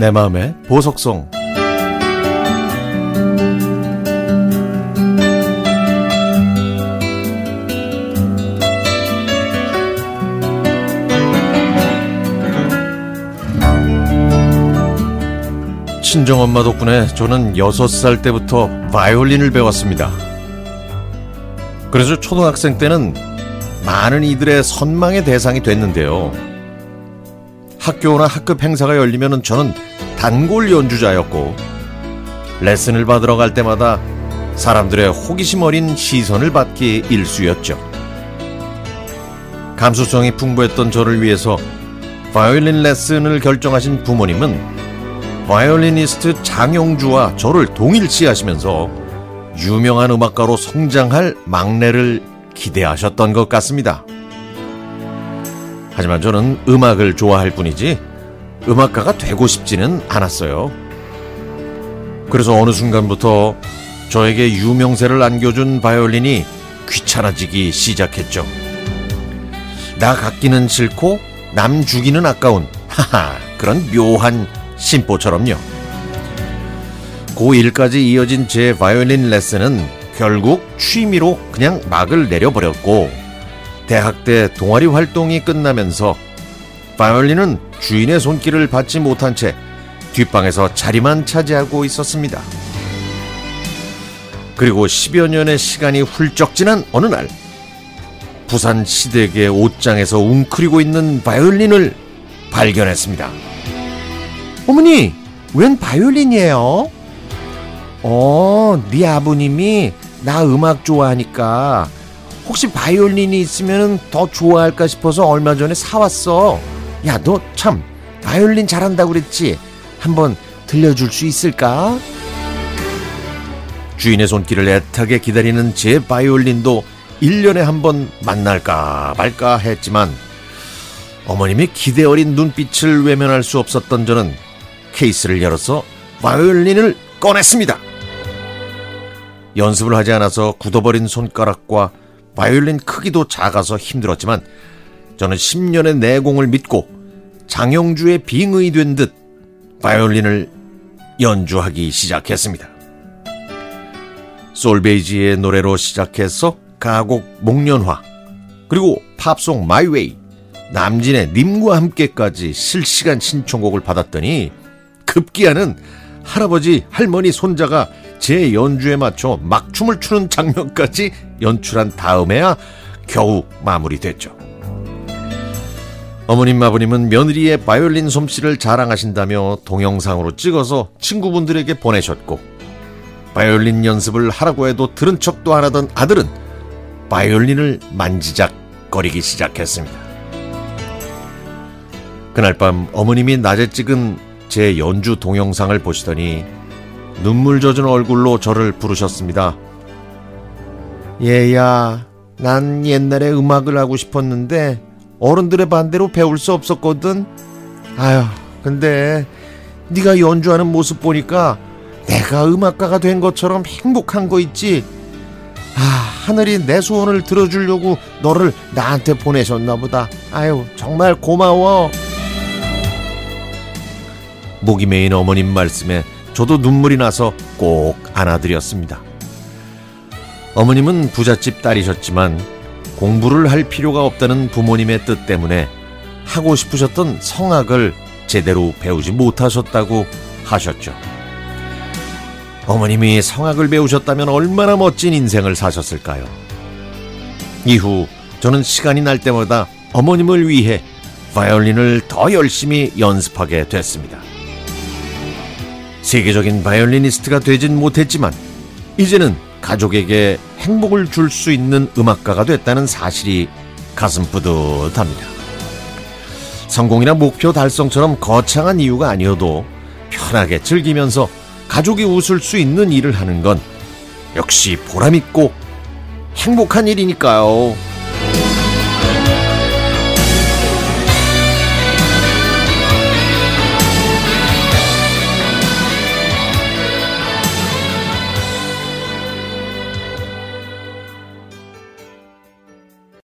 내 마음의 보석송 친정엄마 덕분에 저는 6살 때부터 바이올린을 배웠습니다. 그래서 초등학생 때는 많은 이들의 선망의 대상이 됐는데요. 학교나 학급 행사가 열리면 저는 단골 연주자였고 레슨을 받으러 갈 때마다 사람들의 호기심 어린 시선을 받기 일쑤였죠. 감수성이 풍부했던 저를 위해서 바이올린 레슨을 결정하신 부모님은 바이올리니스트 장용주와 저를 동일시 하시면서 유명한 음악가로 성장할 막내를 기대하셨던 것 같습니다. 하지만 저는 음악을 좋아할 뿐이지 음악가가 되고 싶지는 않았어요. 그래서 어느 순간부터 저에게 유명세를 안겨준 바이올린이 귀찮아지기 시작했죠. 나 갖기는 싫고 남 주기는 아까운 하하 그런 묘한 심보처럼요. 고1까지 이어진 제 바이올린 레슨은 결국 취미로 그냥 막을 내려버렸고 대학 때 동아리 활동이 끝나면서 바이올린은 주인의 손길을 받지 못한 채 뒷방에서 자리만 차지하고 있었습니다. 그리고 10여 년의 시간이 훌쩍 지난 어느 날 부산 시댁의 옷장에서 웅크리고 있는 바이올린을 발견했습니다. 어머니, 웬 바이올린이에요? 어, 네 아버님이 나 음악 좋아하니까 혹시 바이올린이 있으면 더 좋아할까 싶어서 얼마 전에 사왔어. 야, 너 참 바이올린 잘한다고 그랬지? 한번 들려줄 수 있을까? 주인의 손길을 애타게 기다리는 제 바이올린도 1년에 한 번 만날까 말까 했지만 어머님의 기대 어린 눈빛을 외면할 수 없었던 저는 케이스를 열어서 바이올린을 꺼냈습니다. 연습을 하지 않아서 굳어버린 손가락과 바이올린 크기도 작아서 힘들었지만 저는 10년의 내공을 믿고 장영주의 빙의 된 듯 바이올린을 연주하기 시작했습니다. 솔베이지의 노래로 시작해서 가곡 목련화 그리고 팝송 마이웨이 남진의 님과 함께까지 실시간 신청곡을 받았더니 급기야는 할아버지, 할머니, 손자가 제 연주에 맞춰 막춤을 추는 장면까지 연출한 다음에야 겨우 마무리됐죠. 어머님, 아버님은 며느리의 바이올린 솜씨를 자랑하신다며 동영상으로 찍어서 친구분들에게 보내셨고, 바이올린 연습을 하라고 해도 들은 척도 안 하던 아들은 바이올린을 만지작거리기 시작했습니다. 그날 밤 어머님이 낮에 찍은 제 연주 동영상을 보시더니 눈물 젖은 얼굴로 저를 부르셨습니다. 얘야, 난 옛날에 음악을 하고 싶었는데 어른들의 반대로 배울 수 없었거든. 아휴, 근데 네가 연주하는 모습 보니까 내가 음악가가 된 것처럼 행복한 거 있지. 아, 하늘이 내 소원을 들어주려고 너를 나한테 보내셨나 보다. 아유, 정말 고마워. 목이 메인 어머님 말씀에 저도 눈물이 나서 꼭 안아드렸습니다. 어머님은 부잣집 딸이셨지만 공부를 할 필요가 없다는 부모님의 뜻 때문에 하고 싶으셨던 성악을 제대로 배우지 못하셨다고 하셨죠. 어머님이 성악을 배우셨다면 얼마나 멋진 인생을 사셨을까요? 이후 저는 시간이 날 때마다 어머님을 위해 바이올린을 더 열심히 연습하게 됐습니다. 세계적인 바이올리니스트가 되진 못했지만 이제는 가족에게 행복을 줄 수 있는 음악가가 됐다는 사실이 가슴 뿌듯합니다. 성공이나 목표 달성처럼 거창한 이유가 아니어도 편하게 즐기면서 가족이 웃을 수 있는 일을 하는 건 역시 보람있고 행복한 일이니까요.